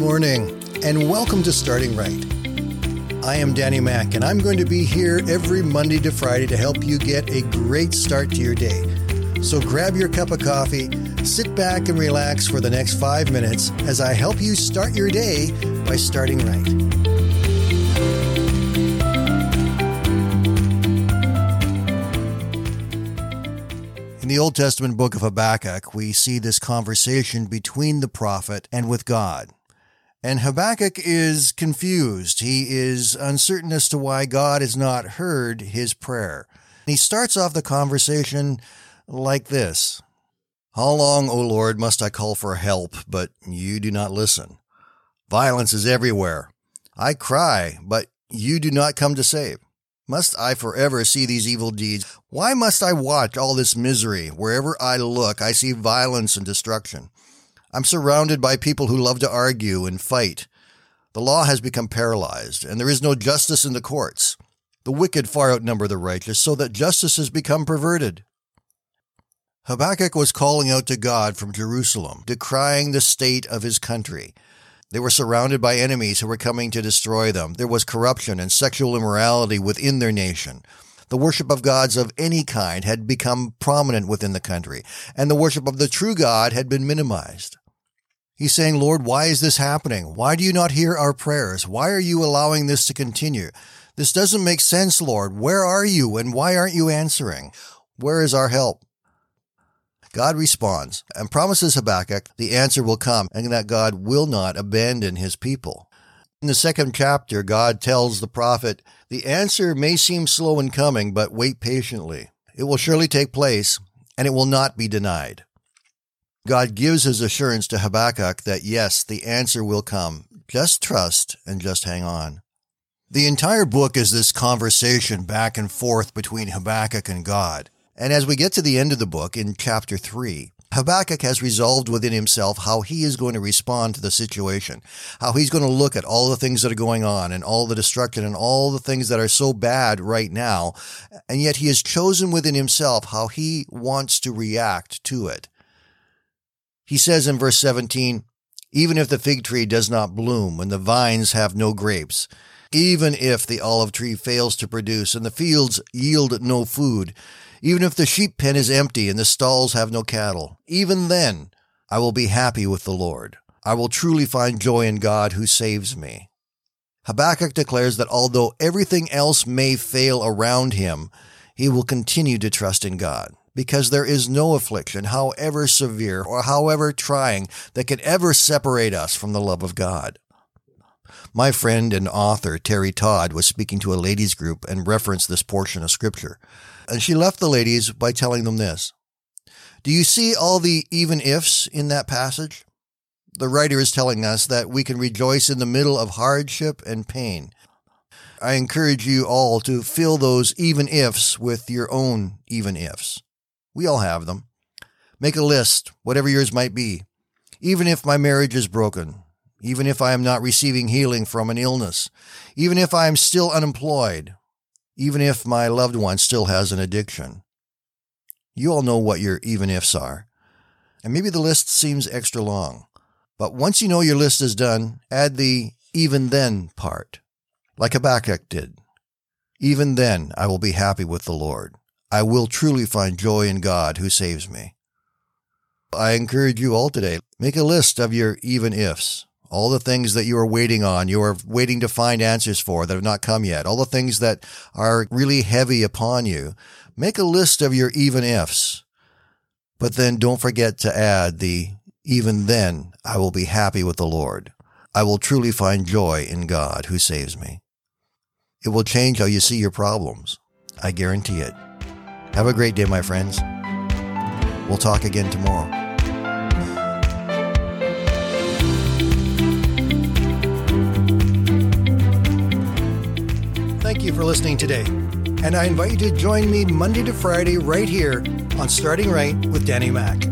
and welcome to Starting Right. I am Danny Mack, and I'm going to be here every Monday to Friday to help you get a great start to your day. So grab your cup of coffee, sit back and relax for the next five minutes as I help you start your day by starting right. In the Old Testament book of Habakkuk, we see this conversation between the prophet and with God. And Habakkuk is confused. He is uncertain as to why God has not heard his prayer. He starts off the conversation like this How long, O Lord, must I call for help, but you do not listen? Violence is everywhere. I cry, but you do not come to save. Must I forever see these evil deeds? Why must I watch all this misery? Wherever I look, I see violence and destruction. I'm surrounded by people who love to argue and fight. The law has become paralyzed, and there is no justice in the courts. The wicked far outnumber the righteous, so that justice has become perverted. Habakkuk was calling out to God from Jerusalem, decrying the state of his country. They were surrounded by enemies who were coming to destroy them. There was corruption and sexual immorality within their nation. The worship of gods of any kind had become prominent within the country, and the worship of the true God had been minimized. He's saying, Lord, why is this happening? Why do you not hear our prayers? Why are you allowing this to continue? This doesn't make sense, Lord. Where are you and why aren't you answering? Where is our help? God responds and promises Habakkuk the answer will come and that God will not abandon his people. In the second chapter, God tells the prophet, The answer may seem slow in coming, but wait patiently. It will surely take place, and it will not be denied. God gives his assurance to Habakkuk that yes, the answer will come. Just trust and just hang on. The entire book is this conversation back and forth between Habakkuk and God. And as we get to the end of the book in chapter 3, Habakkuk has resolved within himself how he is going to respond to the situation, how he's going to look at all the things that are going on and all the destruction and all the things that are so bad right now. And yet he has chosen within himself how he wants to react to it. He says in verse 17, even if the fig tree does not bloom and the vines have no grapes, even if the olive tree fails to produce and the fields yield no food, even if the sheep pen is empty and the stalls have no cattle, even then I will be happy with the Lord. I will truly find joy in God who saves me. Habakkuk declares that although everything else may fail around him, he will continue to trust in God because there is no affliction, however severe or however trying, that can ever separate us from the love of God. My friend and author Terry Todd was speaking to a ladies group and referenced this portion of scripture. And she left the ladies by telling them this. Do you see all the even ifs in that passage? The writer is telling us that we can rejoice in the middle of hardship and pain. I encourage you all to fill those even ifs with your own even ifs. We all have them. Make a list, whatever yours might be. Even if my marriage is broken, even if I am not receiving healing from an illness, even if I am still unemployed, even if my loved one still has an addiction. You all know what your even ifs are. And maybe the list seems extra long. But once you know your list is done, add the even then part, like Habakkuk did. Even then I will be happy with the Lord. I will truly find joy in God who saves me. I encourage you all today, make a list of your even ifs. All the things that you are waiting on, you are waiting to find answers for that have not come yet. All the things that are really heavy upon you. Make a list of your even ifs. But then don't forget to add the even then I will be happy with the Lord. I will truly find joy in God who saves me. It will change how you see your problems. I guarantee it. Have a great day, my friends. We'll talk again tomorrow. Thank you for listening today. And I invite you to join me Monday to Friday right here on Starting Right with Danny Mack.